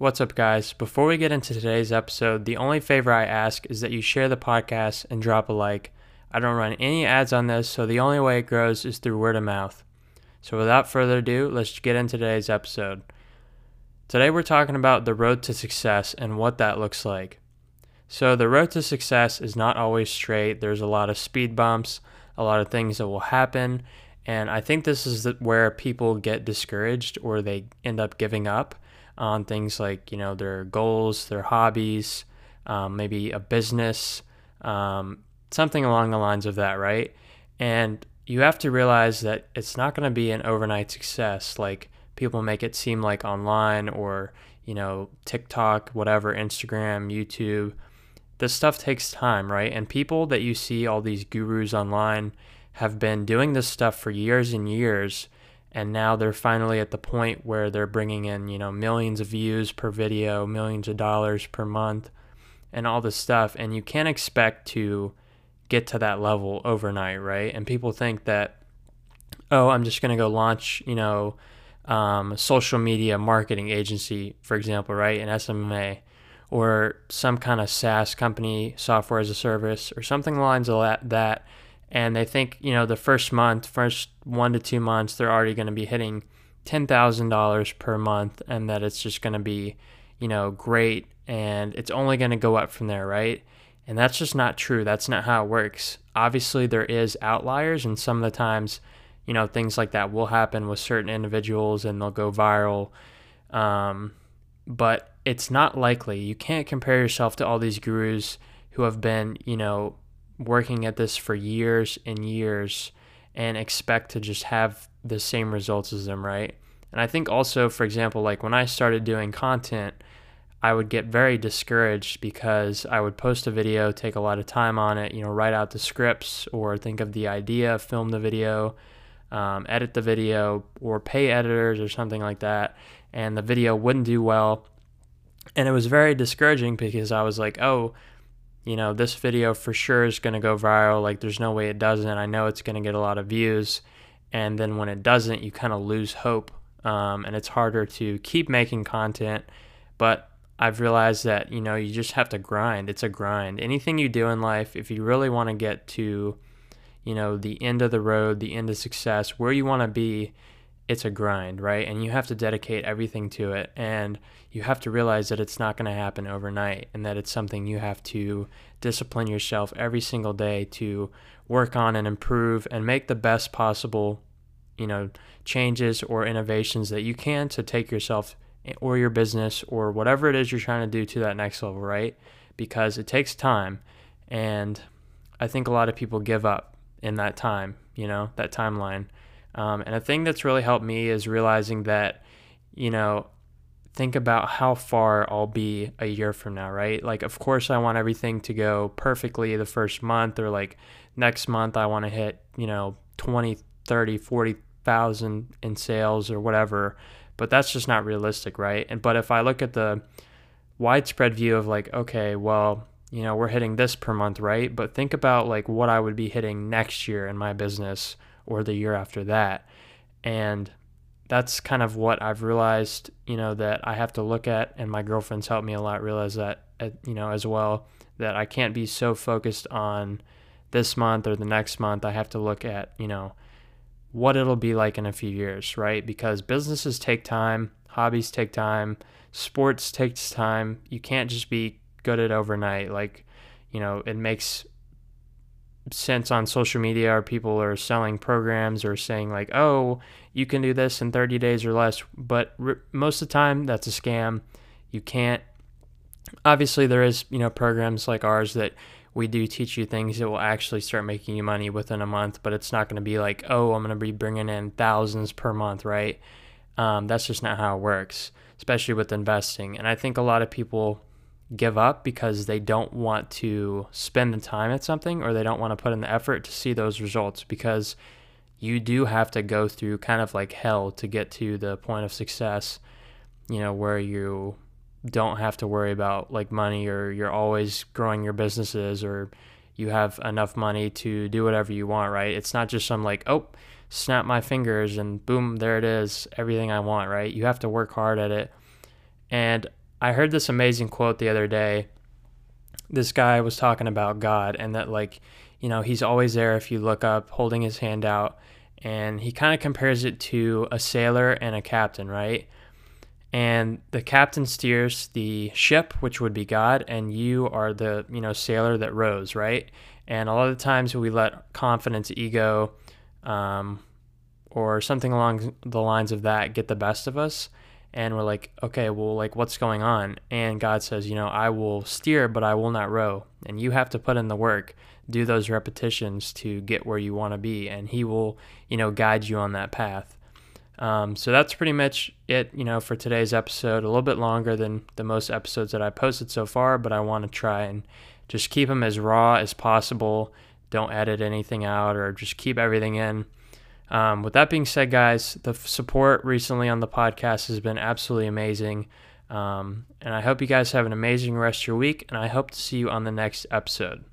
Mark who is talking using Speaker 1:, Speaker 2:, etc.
Speaker 1: What's up, guys? Before we get into today's episode, the only favor I ask is that you share the podcast and drop a like. I don't run any ads on this, so the only way it grows is through word of mouth. So, without further ado, let's get into today's episode. Today, we're talking about the road to success and what that looks like. So, the road to success is not always straight, there's a lot of speed bumps, a lot of things that will happen, and I think this is where people get discouraged or they end up giving up on things like, you know, their goals, their hobbies, um, maybe a business, um, something along the lines of that, right? And you have to realize that it's not going to be an overnight success like people make it seem like online or, you know, TikTok, whatever, Instagram, YouTube. This stuff takes time, right? And people that you see, all these gurus online, have been doing this stuff for years and years and now they're finally at the point where they're bringing in you know millions of views per video millions of dollars per month and all this stuff. And you can't expect to get to that level overnight right? And people think that oh i'm just going to go launch you know um, social media marketing agency for example right an sma or some kind of saas company software as a service or something along that, that and they think you know the first month first one to two months they're already going to be hitting $10000 per month and that it's just going to be you know great. And it's only going to go up from there right? And that's just not true. That's not how it works. Obviously there is outliers and some of the times you know things like that will happen with certain individuals and they'll go viral. Um, but it's not likely. You can't compare yourself to all these gurus who have been you know working at this for years and years and expect to just have the same results as them, right? And I think also, for example, like when I started doing content, I would get very discouraged because I would post a video, take a lot of time on it, you know, write out the scripts or think of the idea, film the video, um, edit the video, or pay editors or something like that. And the video wouldn't do well. And it was very discouraging because I was like, oh, you know, this video for sure is going to go viral. Like, there's no way it doesn't. I know it's going to get a lot of views. And then when it doesn't, you kind of lose hope. Um, and it's harder to keep making content. But I've realized that, you know, you just have to grind. It's a grind. Anything you do in life, if you really want to get to, you know, the end of the road, the end of success, where you want to be, it's a grind, right? And you have to dedicate everything to it. And you have to realize that it's not going to happen overnight and that it's something you have to discipline yourself every single day to work on and improve and make the best possible, you know, changes or innovations that you can to take yourself or your business or whatever it is you're trying to do to that next level, right? Because it takes time. And I think a lot of people give up in that time, you know, that timeline. Um, and a thing that's really helped me is realizing that, you know, think about how far I'll be a year from now, right? Like, of course, I want everything to go perfectly the first month or like next month, I want to hit, you know, 20, 30, 40,000 in sales or whatever. But that's just not realistic, right? And, but if I look at the widespread view of like, okay, well, you know, we're hitting this per month, right? But think about like what I would be hitting next year in my business or the year after that. And that's kind of what I've realized, you know, that I have to look at, and my girlfriend's helped me a lot realize that, uh, you know, as well, that I can't be so focused on this month or the next month. I have to look at, you know, what it'll be like in a few years, right? Because businesses take time, hobbies take time, sports takes time. You can't just be good at overnight. Like, you know, it makes sense on social media or people are selling programs or saying like oh you can do this in 30 days or less but most of the time that's a scam. You can't. Obviously there is you know programs like ours that we do teach you things that will actually start making you money within a month but it's not going to be like oh i'm going to be bringing in thousands per month right? Um, that's just not how it works especially with investing. And i think a lot of people give up because they don't want to spend the time at something or they don't want to put in the effort to see those results because you do have to go through kind of like hell to get to the point of success, you know, where you don't have to worry about like money or you're always growing your businesses or you have enough money to do whatever you want, right? It's not just some like, oh, snap my fingers and boom, there it is, everything I want, right? You have to work hard at it. And I heard this amazing quote the other day. This guy was talking about God and that, like, you know, he's always there if you look up, holding his hand out. And he kind of compares it to a sailor and a captain, right? And the captain steers the ship, which would be God, and you are the, you know, sailor that rows, right? And a lot of times we let confidence, ego, um, or something along the lines of that get the best of us and we're like okay well like what's going on? And god says you know i will steer but i will not row and you have to put in the work. Do those repetitions to get where you want to be and he will you know guide you on that path. Um, so that's pretty much it you know for today's episode. A little bit longer than the most episodes that i posted so far but i want to try and just keep them as raw as possible. Don't edit anything out or just keep everything in um, with that being said, guys, the support recently on the podcast has been absolutely amazing. Um, and I hope you guys have an amazing rest of your week, and I hope to see you on the next episode.